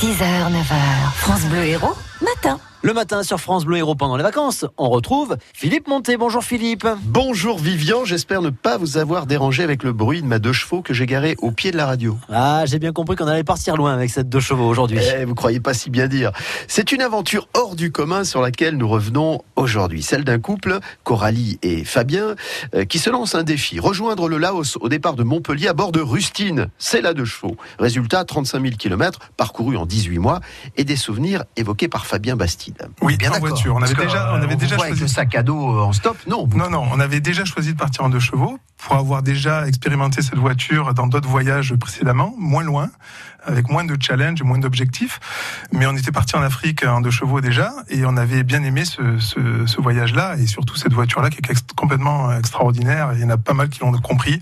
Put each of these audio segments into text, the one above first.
6h, 9h, France Bleu Héros, matin. Le matin sur France Bleu Héros pendant les vacances, on retrouve Philippe Monté. Bonjour Philippe. Bonjour Vivian, j'espère ne pas vous avoir dérangé avec le bruit de ma deux chevaux que j'ai garé au pied de la radio. Ah, j'ai bien compris qu'on allait partir loin avec cette deux chevaux aujourd'hui. Eh, vous croyez pas si bien dire. C'est une aventure hors du commun sur laquelle nous revenons aujourd'hui. Celle d'un couple, Coralie et Fabien, euh, qui se lance un défi. Rejoindre le Laos au départ de Montpellier à bord de Rustine. C'est la deux chevaux. Résultat, 35 000 km parcourus en 18 mois et des souvenirs évoqués par Fabien Bastide. Oui, bien en voiture. On avait déjà, on avait déjà choisi avec le sac à dos en stop. Non, non, non. On avait déjà choisi de partir en deux chevaux pour avoir déjà expérimenté cette voiture dans d'autres voyages précédemment, moins loin, avec moins de challenges, moins d'objectifs. Mais on était parti en Afrique en deux chevaux déjà, et on avait bien aimé ce, ce, ce voyage-là, et surtout cette voiture-là qui est complètement extraordinaire. Il y en a pas mal qui l'ont compris.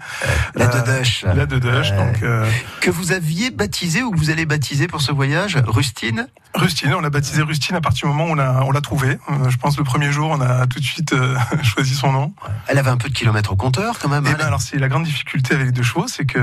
La de Dush. La donc, euh... Que vous aviez baptisé ou que vous allez baptiser pour ce voyage, Rustine? Rustine, on l'a baptisé Rustine à partir du moment où on l'a, on l'a trouvé. Euh, je pense le premier jour, on a tout de suite euh, choisi son nom. Elle avait un peu de kilomètres au compteur quand même. Eh ben, alors c'est la grande difficulté avec les deux chevaux, c'est que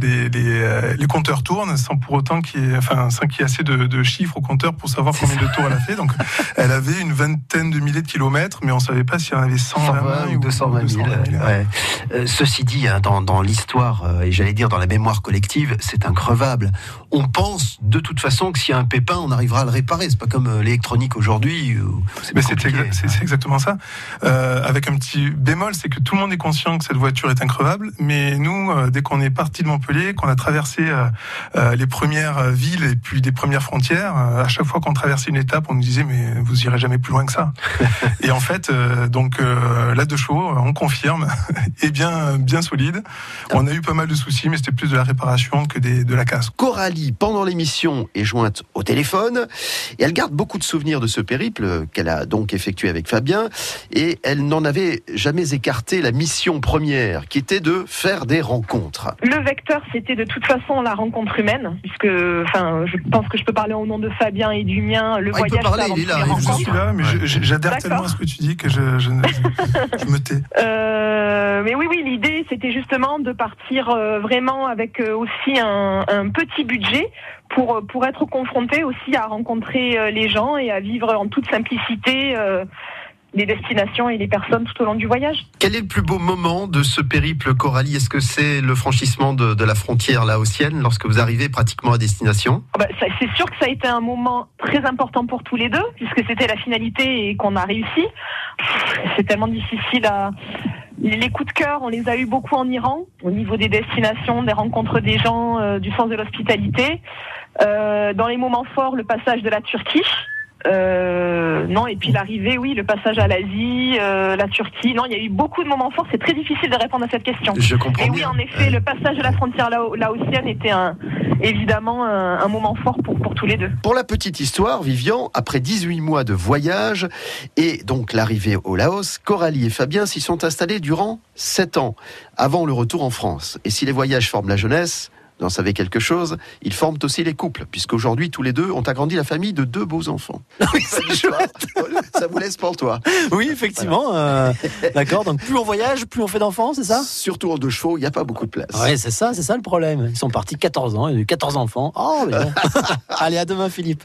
les, les, les compteurs tournent sans pour autant qu'il y ait, enfin, sans qu'il y ait assez de, de, chiffres au compteur pour savoir combien de tours elle a fait. Donc, elle avait une vingtaine de milliers de kilomètres, mais on savait pas si elle avait 120 ou 220 000. Ouais. Euh, ceci dit, hein, dans, dans l'histoire, euh, et j'allais dire dans la mémoire collective, c'est increvable. On pense de toute façon que s'il y a un pépin, on arrivera à le réparer. C'est pas comme euh, l'électronique aujourd'hui. C'est, c'est, exactement ça. Euh, avec un petit bémol, c'est que tout le monde est conscient que cette voiture est increvable, mais nous, euh, dès qu'on est parti de Montpellier, qu'on a traversé euh, les premières villes et puis des premières frontières, à chaque fois qu'on traversait une étape, on nous disait mais vous irez jamais plus loin que ça. et en fait, donc la deux chevaux, on confirme, est bien bien solide. On a eu pas mal de soucis, mais c'était plus de la réparation que des, de la casse. Coralie, pendant l'émission, est jointe au téléphone et elle garde beaucoup de souvenirs de ce périple qu'elle a donc effectué avec Fabien et elle n'en avait jamais écarté la mission première qui était de faire des rencontres. Le vecteur, c'était de toute façon la rencontre humaine, puisque enfin, je pense que je peux parler au nom de Fabien et du mien. Le ah, voyage, il peut parler, il est là. Je suis là, mais j'adhère tellement à ce que tu dis que je, je, je, je me tais. Euh, mais oui, oui, l'idée, c'était justement de partir euh, vraiment avec euh, aussi un, un petit budget pour, pour être confronté aussi à rencontrer les gens et à vivre en toute simplicité euh, les destinations et les personnes tout au long du voyage. Quel est le plus beau moment de ce périple, Coralie? Est-ce que c'est le franchissement de, de, la frontière laotienne lorsque vous arrivez pratiquement à destination? Ah bah, C'est sûr que ça a été un moment très important pour tous les deux, puisque c'était la finalité et qu'on a réussi. C'est tellement difficile à... Les coups de cœur, on les a eu beaucoup en Iran, au niveau des destinations, des rencontres des gens, euh, du sens de l'hospitalité. Euh, dans les moments forts, le passage de la Turquie. Euh, non, et puis l'arrivée, oui, le passage à l'Asie, euh, la Turquie. Non, il y a eu beaucoup de moments forts. C'est très difficile de répondre à cette question. Je comprends. Et oui, en effet, le passage de la frontière laotienne était un, évidemment un, un, moment fort pour, pour tous les deux. Pour la petite histoire, Vivian, après 18 mois de voyage et donc l'arrivée au Laos, Coralie et Fabien s'y sont installés durant 7 ans, avant le retour en France. Et si les voyages forment la jeunesse, en savez quelque chose, ils forment aussi les couples, puisqu'aujourd'hui, tous les deux ont agrandi la famille de deux beaux enfants. Oui. Ça vous laisse pour toi. Oui, effectivement. Voilà. Euh, D'accord, donc plus on voyage, plus on fait d'enfants, c'est ça? Surtout en deux chevaux, il n'y a pas beaucoup de place. Oui, c'est ça, c'est ça le problème. Ils sont partis 14 ans, il y a eu 14 enfants. Oh, mais. Allez, à demain, Philippe.